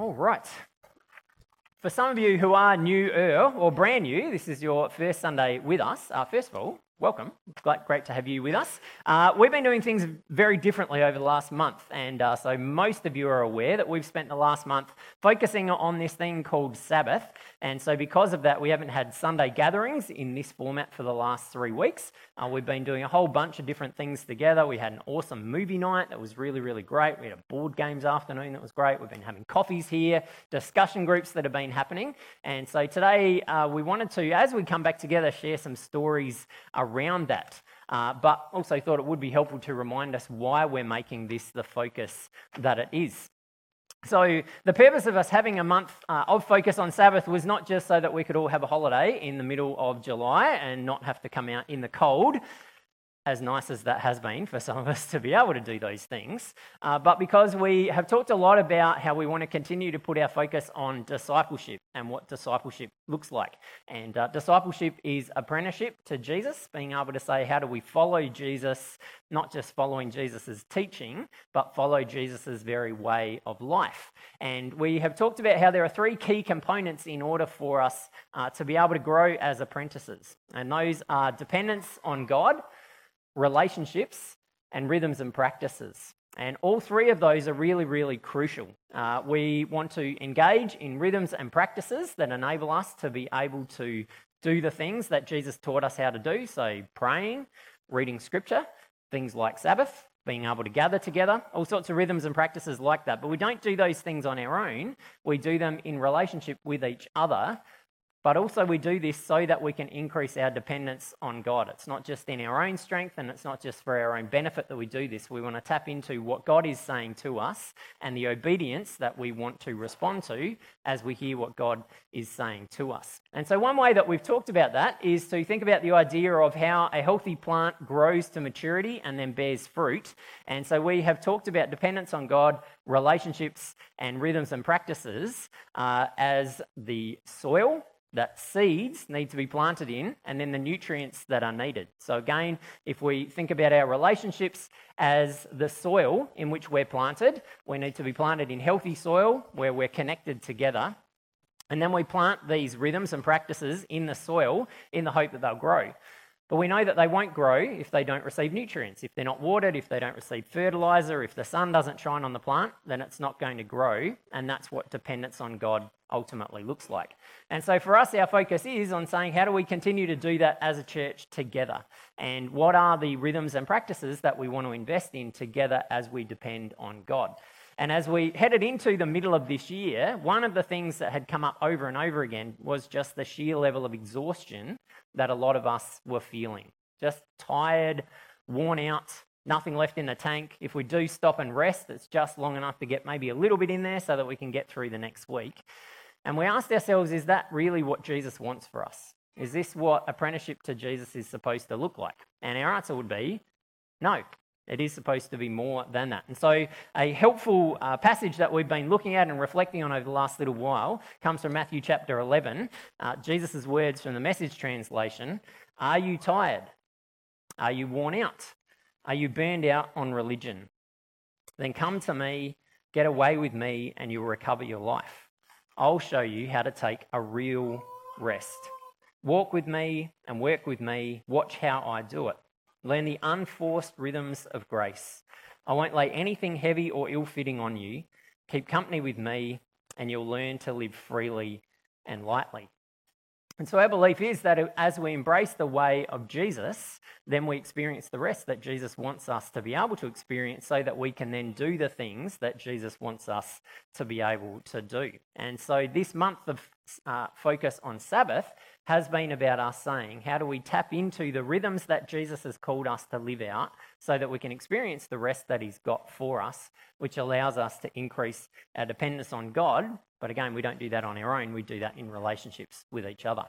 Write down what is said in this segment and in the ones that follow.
All right. For some of you who are newer or brand new, this is your first Sunday with us. Uh, first of all, welcome. Great, great to have you with us. Uh, we've been doing things very differently over the last month, and uh, so most of you are aware that we've spent the last month focusing on this thing called Sabbath. And so, because of that, we haven't had Sunday gatherings in this format for the last three weeks. Uh, we've been doing a whole bunch of different things together. We had an awesome movie night that was really, really great. We had a board games afternoon that was great. We've been having coffees here, discussion groups that have been happening. And so, today uh, we wanted to, as we come back together, share some stories around that. Uh, but also thought it would be helpful to remind us why we're making this the focus that it is. So, the purpose of us having a month uh, of focus on Sabbath was not just so that we could all have a holiday in the middle of July and not have to come out in the cold, as nice as that has been for some of us to be able to do those things, uh, but because we have talked a lot about how we want to continue to put our focus on discipleship and what discipleship looks like. And uh, discipleship is apprenticeship to Jesus, being able to say, how do we follow Jesus, not just following Jesus' teaching, but follow Jesus' very way of life. And we have talked about how there are three key components in order for us uh, to be able to grow as apprentices. And those are dependence on God relationships, and rhythms and practices. And all three of those are really, really crucial. Uh, we want to engage in rhythms and practices that enable us to be able to do the things that Jesus taught us how to do. So, praying, reading scripture, things like Sabbath, being able to gather together, all sorts of rhythms and practices like that. But we don't do those things on our own, we do them in relationship with each other but also, we do this so that we can increase our dependence on God. It's not just in our own strength and it's not just for our own benefit that we do this. We want to tap into what God is saying to us and the obedience that we want to respond to as we hear what God is saying to us. And so, one way that we've talked about that is to think about the idea of how a healthy plant grows to maturity and then bears fruit. And so, we have talked about dependence on God, relationships, and rhythms and practices uh, as the soil that seeds need to be planted in and then the nutrients that are needed. So, again, if we think about our relationships as the soil in which we're planted, we need to be planted in healthy soil where we're connected together. And then we plant these rhythms and practices in the soil in the hope that they'll grow. But we know that they won't grow if they don't receive nutrients. If they're not watered, if they don't receive fertilizer, if the sun doesn't shine on the plant, then it's not going to grow. And that's what dependence on God ultimately looks like. And so for us, our focus is on saying, how do we continue to do that as a church together? And what are the rhythms and practices that we want to invest in together as we depend on God? And as we headed into the middle of this year, one of the things that had come up over and over again was just the sheer level of exhaustion that a lot of us were feeling. Just tired, worn out, nothing left in the tank. If we do stop and rest, it's just long enough to get maybe a little bit in there so that we can get through the next week. And we asked ourselves, is that really what Jesus wants for us? Is this what apprenticeship to Jesus is supposed to look like? And our answer would be no. It is supposed to be more than that. And so, a helpful uh, passage that we've been looking at and reflecting on over the last little while comes from Matthew chapter 11. Uh, Jesus' words from the message translation Are you tired? Are you worn out? Are you burned out on religion? Then come to me, get away with me, and you'll recover your life. I'll show you how to take a real rest. Walk with me and work with me. Watch how I do it. Learn the unforced rhythms of grace. I won't lay anything heavy or ill fitting on you. Keep company with me, and you'll learn to live freely and lightly. And so, our belief is that as we embrace the way of Jesus, then we experience the rest that Jesus wants us to be able to experience so that we can then do the things that Jesus wants us to be able to do. And so, this month of uh, focus on Sabbath has been about us saying, how do we tap into the rhythms that Jesus has called us to live out so that we can experience the rest that He's got for us, which allows us to increase our dependence on God. But again, we don't do that on our own, we do that in relationships with each other.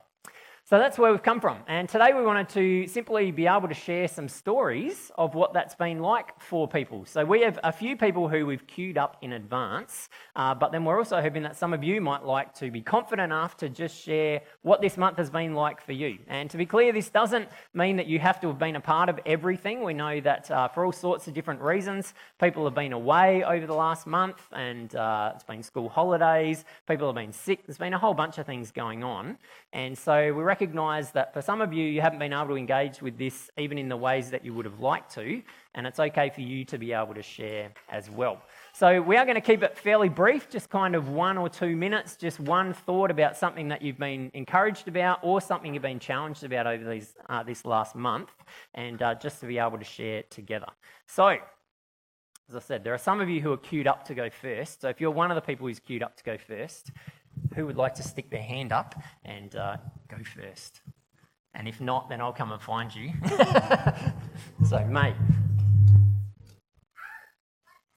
So that's where we've come from. And today we wanted to simply be able to share some stories of what that's been like for people. So we have a few people who we've queued up in advance, uh, but then we're also hoping that some of you might like to be confident enough to just share what this month has been like for you. And to be clear, this doesn't mean that you have to have been a part of everything. We know that uh, for all sorts of different reasons, people have been away over the last month and uh, it's been school holidays, people have been sick, there's been a whole bunch of things going on. And so we recognise that for some of you, you haven't been able to engage with this even in the ways that you would have liked to, and it's okay for you to be able to share as well. So we are going to keep it fairly brief, just kind of one or two minutes, just one thought about something that you've been encouraged about or something you've been challenged about over these, uh, this last month, and uh, just to be able to share together. So, as I said, there are some of you who are queued up to go first. So if you're one of the people who's queued up to go first, who would like to stick their hand up and uh, go first? And if not, then I'll come and find you. so, mate.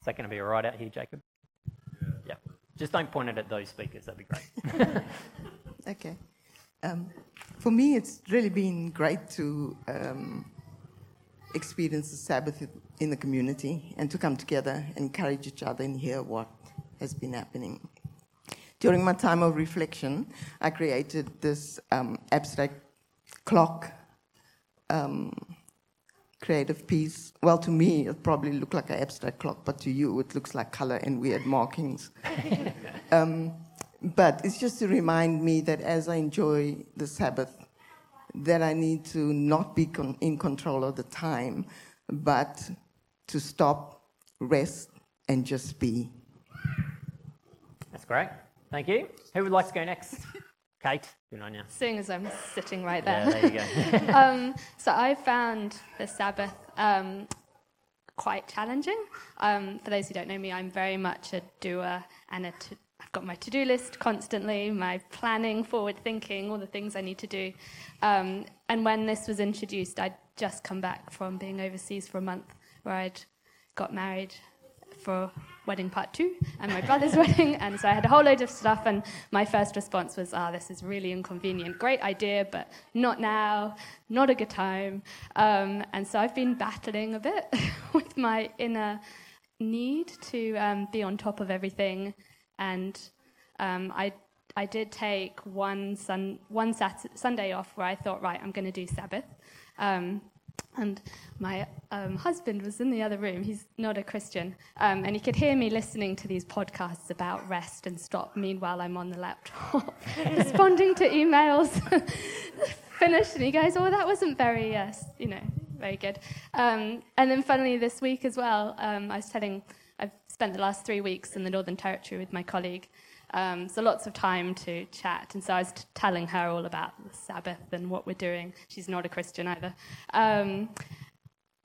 Is that going to be all right out here, Jacob? Yeah. yeah. Just don't point it at those speakers, that'd be great. okay. Um, for me, it's really been great to um, experience the Sabbath in the community and to come together, and encourage each other, and hear what has been happening. During my time of reflection, I created this um, abstract clock um, creative piece. Well, to me, it probably looked like an abstract clock, but to you, it looks like color and weird markings. um, but it's just to remind me that as I enjoy the Sabbath, that I need to not be con- in control of the time, but to stop, rest, and just be. That's great. Thank you. Who would like to go next? Kate, good on you. Seeing as I'm sitting right there. Yeah, there you go. um, so I found the Sabbath um, quite challenging. Um, for those who don't know me, I'm very much a doer and a to, I've got my to-do list constantly, my planning, forward thinking, all the things I need to do. Um, and when this was introduced, I'd just come back from being overseas for a month, where I'd got married for wedding part two and my brother's wedding. And so I had a whole load of stuff. And my first response was, ah, oh, this is really inconvenient. Great idea, but not now, not a good time. Um, and so I've been battling a bit with my inner need to um, be on top of everything. And um, I, I did take one, sun, one Sunday off where I thought, right, I'm going to do Sabbath. And my um, husband was in the other room. He's not a Christian. Um, and he could hear me listening to these podcasts about rest and stop. Meanwhile, I'm on the laptop responding to emails. Finished. And he goes, Oh, that wasn't very, uh, you know, very good. Um, and then, funnily, this week as well, um, I was telling, I've spent the last three weeks in the Northern Territory with my colleague. Um, so lots of time to chat. And so I was t- telling her all about the Sabbath and what we're doing. She's not a Christian either. Um,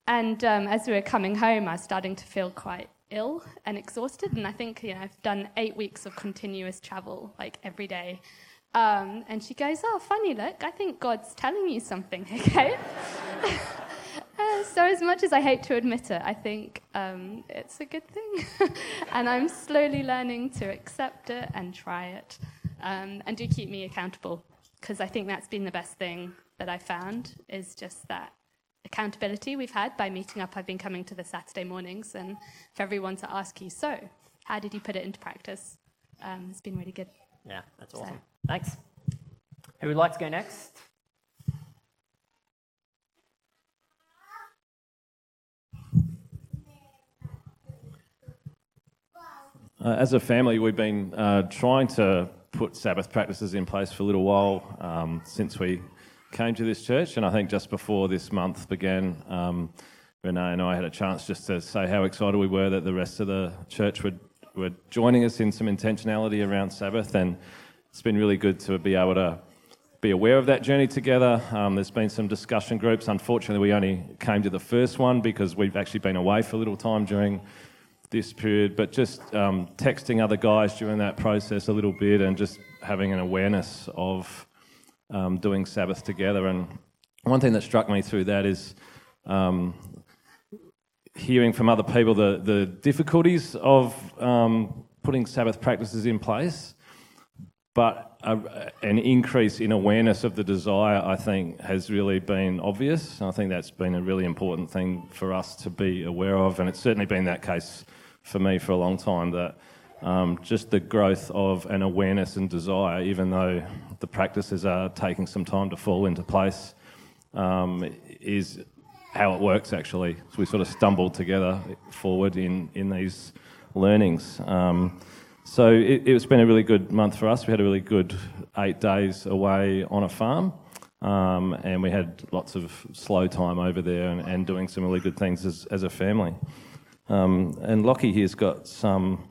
and um, as we were coming home, I was starting to feel quite ill and exhausted. And I think you know I've done eight weeks of continuous travel, like every day. Um, and she goes, "Oh, funny, look. I think God's telling you something, okay?" Uh, so, as much as I hate to admit it, I think um, it's a good thing. and I'm slowly learning to accept it and try it. Um, and do keep me accountable, because I think that's been the best thing that I found is just that accountability we've had by meeting up. I've been coming to the Saturday mornings, and for everyone to ask you, so, how did you put it into practice? Um, it's been really good. Yeah, that's awesome. So. Thanks. Who would like to go next? Uh, as a family, we've been uh, trying to put Sabbath practices in place for a little while um, since we came to this church, and I think just before this month began, um, Renee and I had a chance just to say how excited we were that the rest of the church would were joining us in some intentionality around Sabbath, and it's been really good to be able to be aware of that journey together. Um, there's been some discussion groups. Unfortunately, we only came to the first one because we've actually been away for a little time during this period, but just um, texting other guys during that process a little bit and just having an awareness of um, doing Sabbath together. And one thing that struck me through that is um, hearing from other people the, the difficulties of um, putting Sabbath practices in place, but a, an increase in awareness of the desire, I think, has really been obvious. I think that's been a really important thing for us to be aware of, and it's certainly been that case for me for a long time. That um, just the growth of an awareness and desire, even though the practices are taking some time to fall into place, um, is how it works actually. So we sort of stumbled together forward in, in these learnings. Um, so it, it's been a really good month for us. We had a really good eight days away on a farm. Um, and we had lots of slow time over there and, and doing some really good things as, as a family. Um, and Lockie here's got some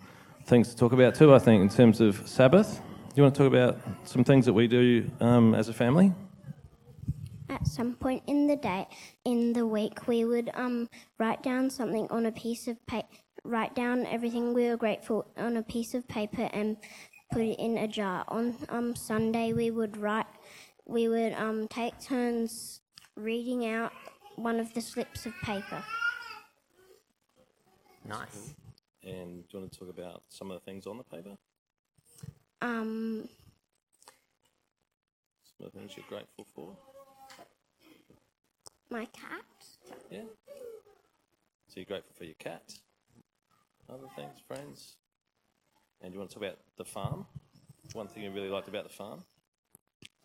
things to talk about too, I think, in terms of Sabbath. Do you want to talk about some things that we do um, as a family? At some point in the day, in the week, we would um, write down something on a piece of paper, write down everything we were grateful on a piece of paper and put it in a jar. On um, Sunday, we would write, we would um, take turns reading out one of the slips of paper. Nice. And do you want to talk about some of the things on the paper? Um, Some of the things you're grateful for? my cat. Yeah. So you're grateful for your cat, other things, friends. And you want to talk about the farm? One thing you really liked about the farm?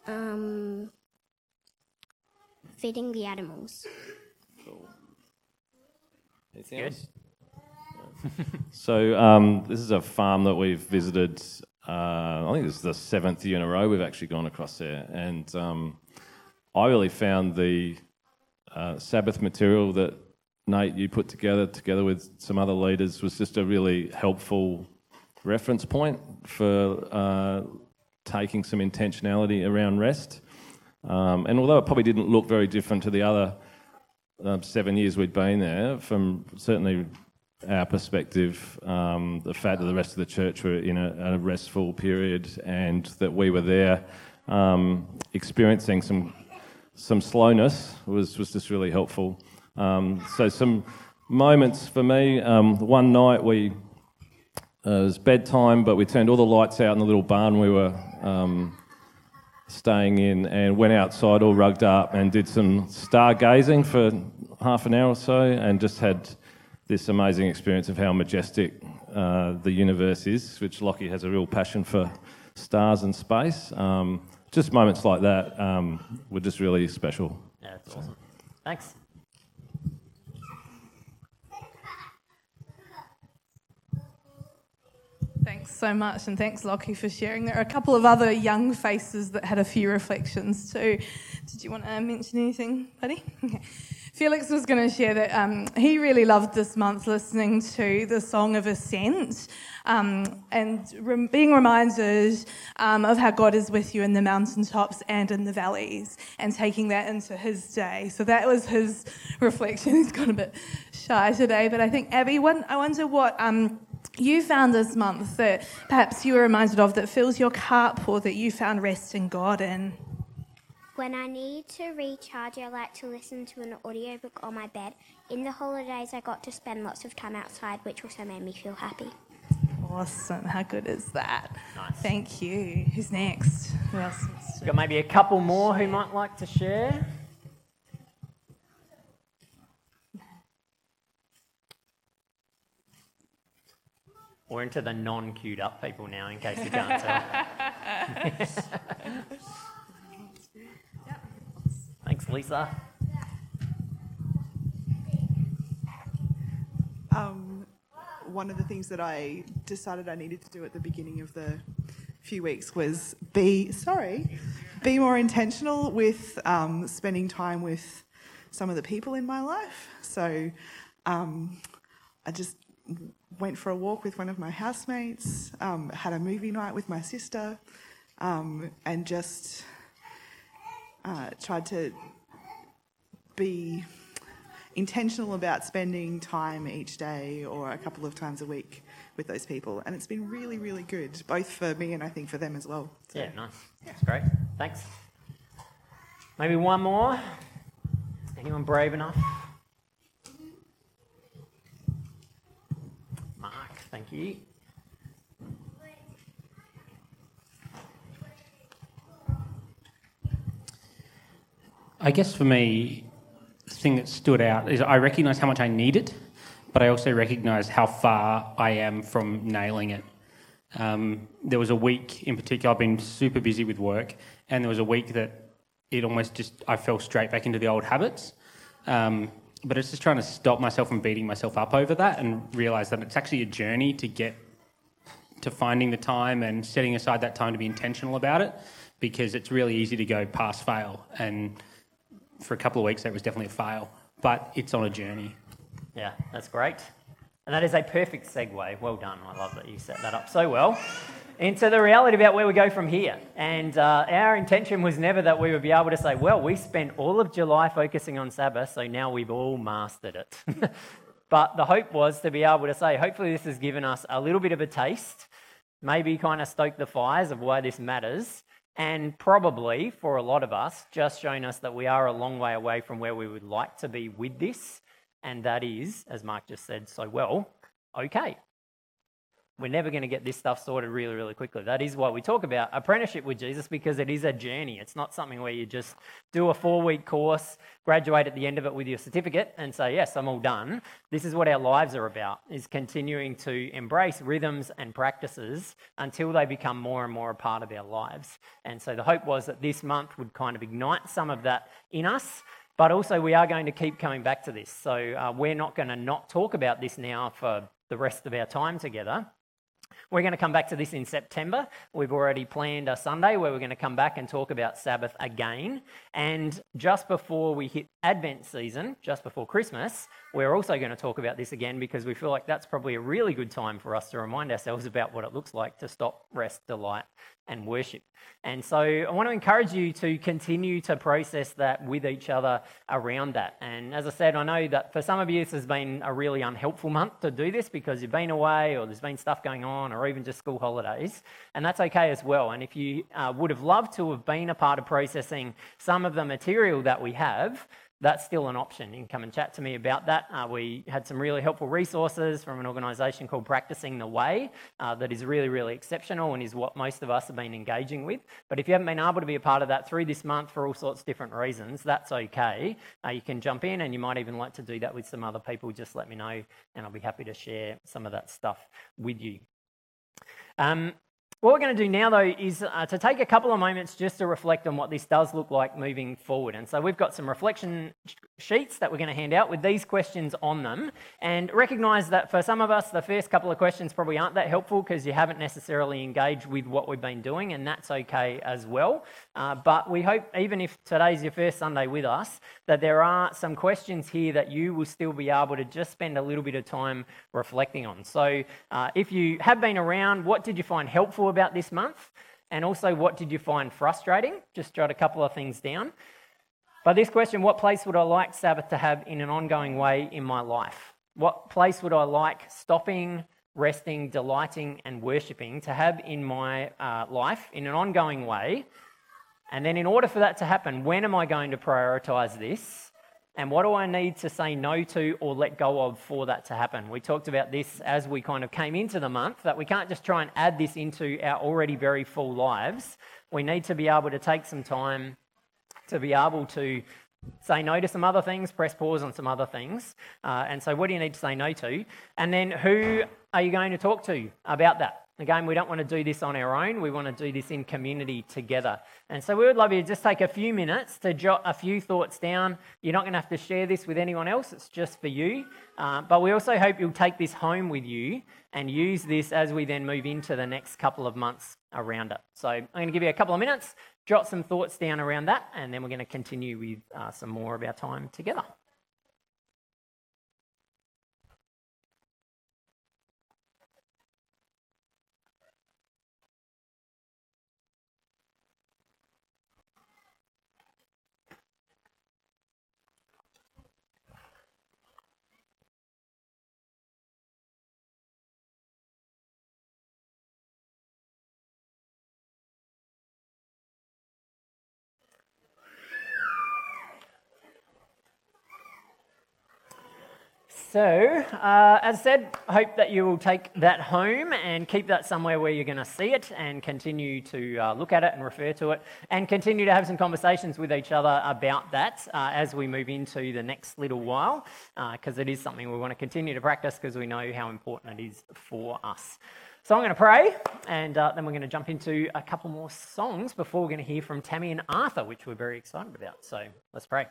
Um, feeding the animals. Cool. Anything Good. else? so um, this is a farm that we've visited. Uh, I think this is the seventh year in a row we've actually gone across there, and um, I really found the uh, Sabbath material that Nate you put together, together with some other leaders, was just a really helpful reference point for uh, taking some intentionality around rest. Um, and although it probably didn't look very different to the other um, seven years we'd been there, from certainly our perspective, um, the fact that the rest of the church were in a, a restful period and that we were there um, experiencing some some slowness was, was just really helpful. Um, so some moments for me. Um, one night we uh, it was bedtime, but we turned all the lights out in the little barn we were um, staying in and went outside all rugged up and did some stargazing for half an hour or so and just had this amazing experience of how majestic uh, the universe is, which Lockie has a real passion for stars and space. Um, just moments like that um, were just really special. Yeah, that's awesome. Thanks. Thanks so much, and thanks, Lockie, for sharing. There are a couple of other young faces that had a few reflections too. Did you want to mention anything, buddy? Okay. Felix was going to share that um, he really loved this month listening to the Song of Ascent um, and rem- being reminded um, of how God is with you in the mountaintops and in the valleys and taking that into his day. So that was his reflection. He's got a bit shy today, but I think, Abby, I wonder what um, you found this month that perhaps you were reminded of that fills your cup or that you found rest in God in. When I need to recharge, I like to listen to an audiobook on my bed. In the holidays, I got to spend lots of time outside, which also made me feel happy. Awesome. How good is that? Nice. Thank you. Who's next? Who else wants We've to? got maybe a couple more who might like to share. We're into the non queued up people now, in case you can't tell. Lisa. Um, one of the things that I decided I needed to do at the beginning of the few weeks was be sorry, be more intentional with um, spending time with some of the people in my life. So um, I just went for a walk with one of my housemates, um, had a movie night with my sister, um, and just uh, tried to be intentional about spending time each day or a couple of times a week with those people. And it's been really, really good, both for me and I think for them as well. So, yeah, nice. Yeah. That's great. Thanks. Maybe one more. Anyone brave enough? Mark, thank you. I guess for me, thing that stood out is I recognise how much I need it, but I also recognise how far I am from nailing it. Um, there was a week in particular, I've been super busy with work, and there was a week that it almost just, I fell straight back into the old habits. Um, but it's just trying to stop myself from beating myself up over that and realise that it's actually a journey to get to finding the time and setting aside that time to be intentional about it because it's really easy to go pass fail. And for a couple of weeks, that was definitely a fail, but it's on a journey. Yeah, that's great. And that is a perfect segue. Well done. I love that you set that up so well. Into the reality about where we go from here. And uh, our intention was never that we would be able to say, well, we spent all of July focusing on Sabbath, so now we've all mastered it. but the hope was to be able to say, hopefully, this has given us a little bit of a taste, maybe kind of stoke the fires of why this matters, and probably for a lot of us, just shown us that we are a long way away from where we would like to be with this. And that is, as Mark just said so well, okay. We're never going to get this stuff sorted really, really quickly. That is why we talk about apprenticeship with Jesus because it is a journey. It's not something where you just do a four week course, graduate at the end of it with your certificate, and say, Yes, I'm all done. This is what our lives are about, is continuing to embrace rhythms and practices until they become more and more a part of our lives. And so the hope was that this month would kind of ignite some of that in us. But also, we are going to keep coming back to this. So, uh, we're not going to not talk about this now for the rest of our time together. We're going to come back to this in September. We've already planned a Sunday where we're going to come back and talk about Sabbath again. And just before we hit Advent season, just before Christmas, we're also going to talk about this again because we feel like that's probably a really good time for us to remind ourselves about what it looks like to stop, rest, delight, and worship. And so I want to encourage you to continue to process that with each other around that. And as I said, I know that for some of you, this has been a really unhelpful month to do this because you've been away or there's been stuff going on or even just school holidays. And that's okay as well. And if you uh, would have loved to have been a part of processing some of the material that we have, that's still an option. You can come and chat to me about that. Uh, we had some really helpful resources from an organisation called Practicing the Way uh, that is really, really exceptional and is what most of us have been engaging with. But if you haven't been able to be a part of that through this month for all sorts of different reasons, that's okay. Uh, you can jump in and you might even like to do that with some other people. Just let me know and I'll be happy to share some of that stuff with you. Um, what we're going to do now, though, is uh, to take a couple of moments just to reflect on what this does look like moving forward. And so we've got some reflection sheets that we're going to hand out with these questions on them. And recognize that for some of us, the first couple of questions probably aren't that helpful because you haven't necessarily engaged with what we've been doing, and that's okay as well. Uh, but we hope, even if today's your first Sunday with us, that there are some questions here that you will still be able to just spend a little bit of time reflecting on. So uh, if you have been around, what did you find helpful? About this month? And also, what did you find frustrating? Just jot a couple of things down. By this question, what place would I like Sabbath to have in an ongoing way in my life? What place would I like stopping, resting, delighting, and worshipping to have in my uh, life in an ongoing way? And then, in order for that to happen, when am I going to prioritize this? And what do I need to say no to or let go of for that to happen? We talked about this as we kind of came into the month that we can't just try and add this into our already very full lives. We need to be able to take some time to be able to say no to some other things, press pause on some other things. Uh, and so, what do you need to say no to? And then, who are you going to talk to about that? Again, we don't want to do this on our own. We want to do this in community together. And so we would love you to just take a few minutes to jot a few thoughts down. You're not going to have to share this with anyone else, it's just for you. Uh, but we also hope you'll take this home with you and use this as we then move into the next couple of months around it. So I'm going to give you a couple of minutes, jot some thoughts down around that, and then we're going to continue with uh, some more of our time together. So, uh, as I said, I hope that you will take that home and keep that somewhere where you're going to see it and continue to uh, look at it and refer to it and continue to have some conversations with each other about that uh, as we move into the next little while because uh, it is something we want to continue to practice because we know how important it is for us. So, I'm going to pray and uh, then we're going to jump into a couple more songs before we're going to hear from Tammy and Arthur, which we're very excited about. So, let's pray.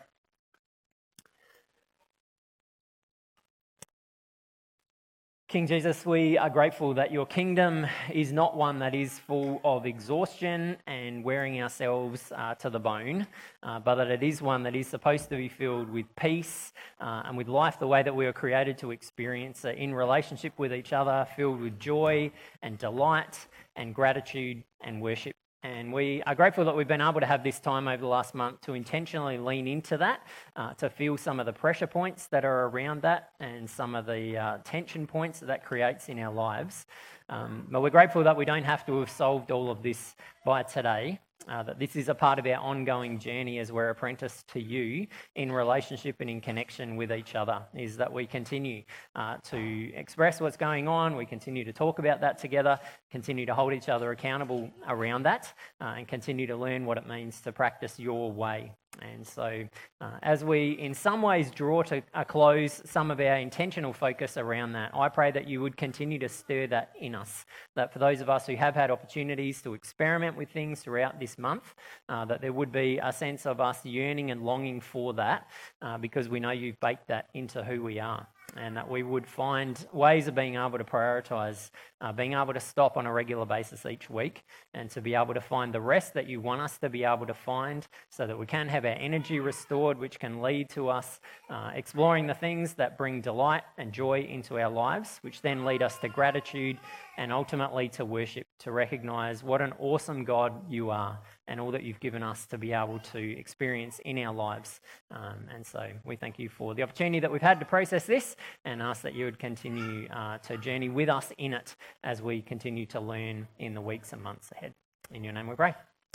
King Jesus, we are grateful that your kingdom is not one that is full of exhaustion and wearing ourselves uh, to the bone, uh, but that it is one that is supposed to be filled with peace uh, and with life the way that we were created to experience it in relationship with each other, filled with joy and delight and gratitude and worship and we are grateful that we've been able to have this time over the last month to intentionally lean into that, uh, to feel some of the pressure points that are around that and some of the uh, tension points that that creates in our lives. Um, but we're grateful that we don't have to have solved all of this by today uh, that this is a part of our ongoing journey as we're apprenticed to you in relationship and in connection with each other, is that we continue uh, to express what's going on, we continue to talk about that together, continue to hold each other accountable around that, uh, and continue to learn what it means to practice your way and so, uh, as we in some ways draw to a close some of our intentional focus around that, I pray that you would continue to stir that in us. That for those of us who have had opportunities to experiment with things throughout this month, uh, that there would be a sense of us yearning and longing for that uh, because we know you've baked that into who we are and that we would find ways of being able to prioritize, uh, being able to stop on a regular basis each week, and to be able to find the rest that you want us to be able to find so that we can have our energy restored, which can lead to us uh, exploring the things that bring delight and joy into our lives, which then lead us to gratitude and ultimately to worship, to recognize what an awesome God you are and all that you've given us to be able to experience in our lives. Um, and so we thank you for the opportunity that we've had to process this and ask that you would continue uh, to journey with us in it as we continue to learn in the weeks and months ahead. In your name we pray.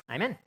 Amen.